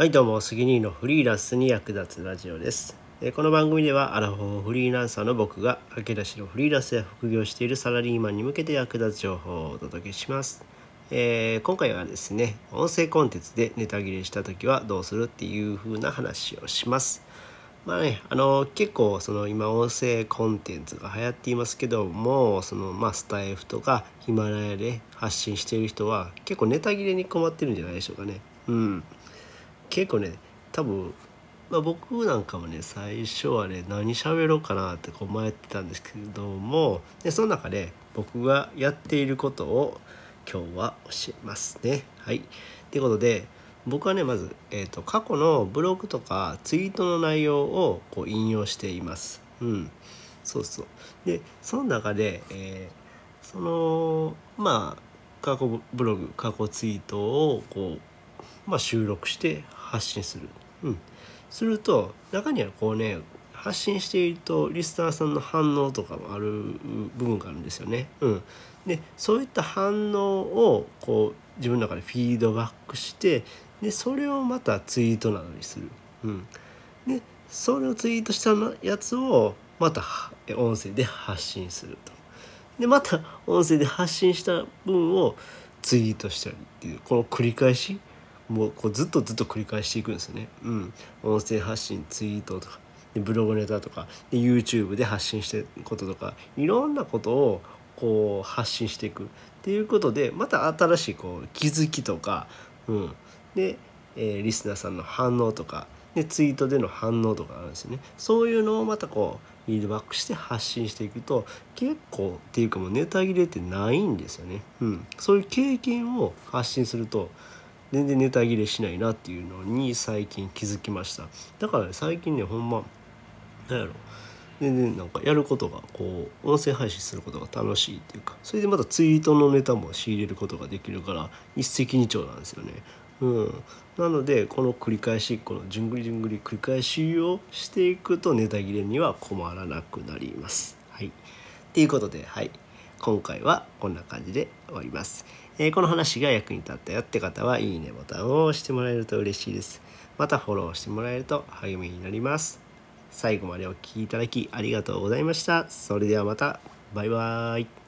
はいどうも杉兄のフリーランスに役立つラジオです。えこの番組ではアラフォーフリーランサーの僕が駆け出しのフリーランスや副業しているサラリーマンに向けて役立つ情報をお届けします。えー、今回はですね音声コンテンツでネタ切れした時はどうするっていう風な話をします。まあねあの結構その今音声コンテンツが流行っていますけどもそのまあスタイフとかヒマラヤで発信している人は結構ネタ切れに困ってるんじゃないでしょうかね。うん。結構ね多分まあ、僕なんかもね最初はね何喋ろうかなってこう迷ってたんですけどもでその中で僕がやっていることを今日は教えますね。はい。ということで僕はねまず、えーと、過去のブログとかツイートの内容をこう引用しています。うん。そうそう。でその中で、えー、そのまあ過去ブログ過去ツイートをこう、まあ、収録して発信する。うん。すると中にはこうね発信しているとリスナーさんの反応とかもある部分があるんですよね。うん、でそういった反応をこう自分の中でフィードバックしてでそれをまたツイートなどにする。うん、でそれをツイートしたやつをまた音声で発信すると。でまた音声で発信した分をツイートしたりっていうこの繰り返しもうこうずっとずっと繰り返していくんですよね。うん、音声発信ツイートとか。でブログネタとか。で YouTube で発信してることとか。いろんなことをこう発信していく。っていうことでまた新しいこう気づきとか、うん、で、えー、リスナーさんの反応とか。でツイートでの反応とかあるんですよね。そういうのをまたこうフィードバックして発信していくと結構っていうかもうネタ切れってないんですよね、うん、そういう経験を発信すると全然ネタ切れしないなっていうのに最近気づきました。だから、ね、最近ねほんま何やろ。全然なんかやることがこう音声配信することが楽しいっていうかそれでまたツイートのネタも仕入れることができるから一石二鳥なんですよね。うん、なのでこの繰り返しこのじゅんぐりじゅんぐり繰り返しをしていくとネタ切れには困らなくなります。はい、ということで、はい、今回はこんな感じで終わります。えー、この話が役に立ったよって方はいいねボタンを押してもらえると嬉しいです。またフォローしてもらえると励みになります。最後までお聴きいただきありがとうございました。それではまた。バイバーイ。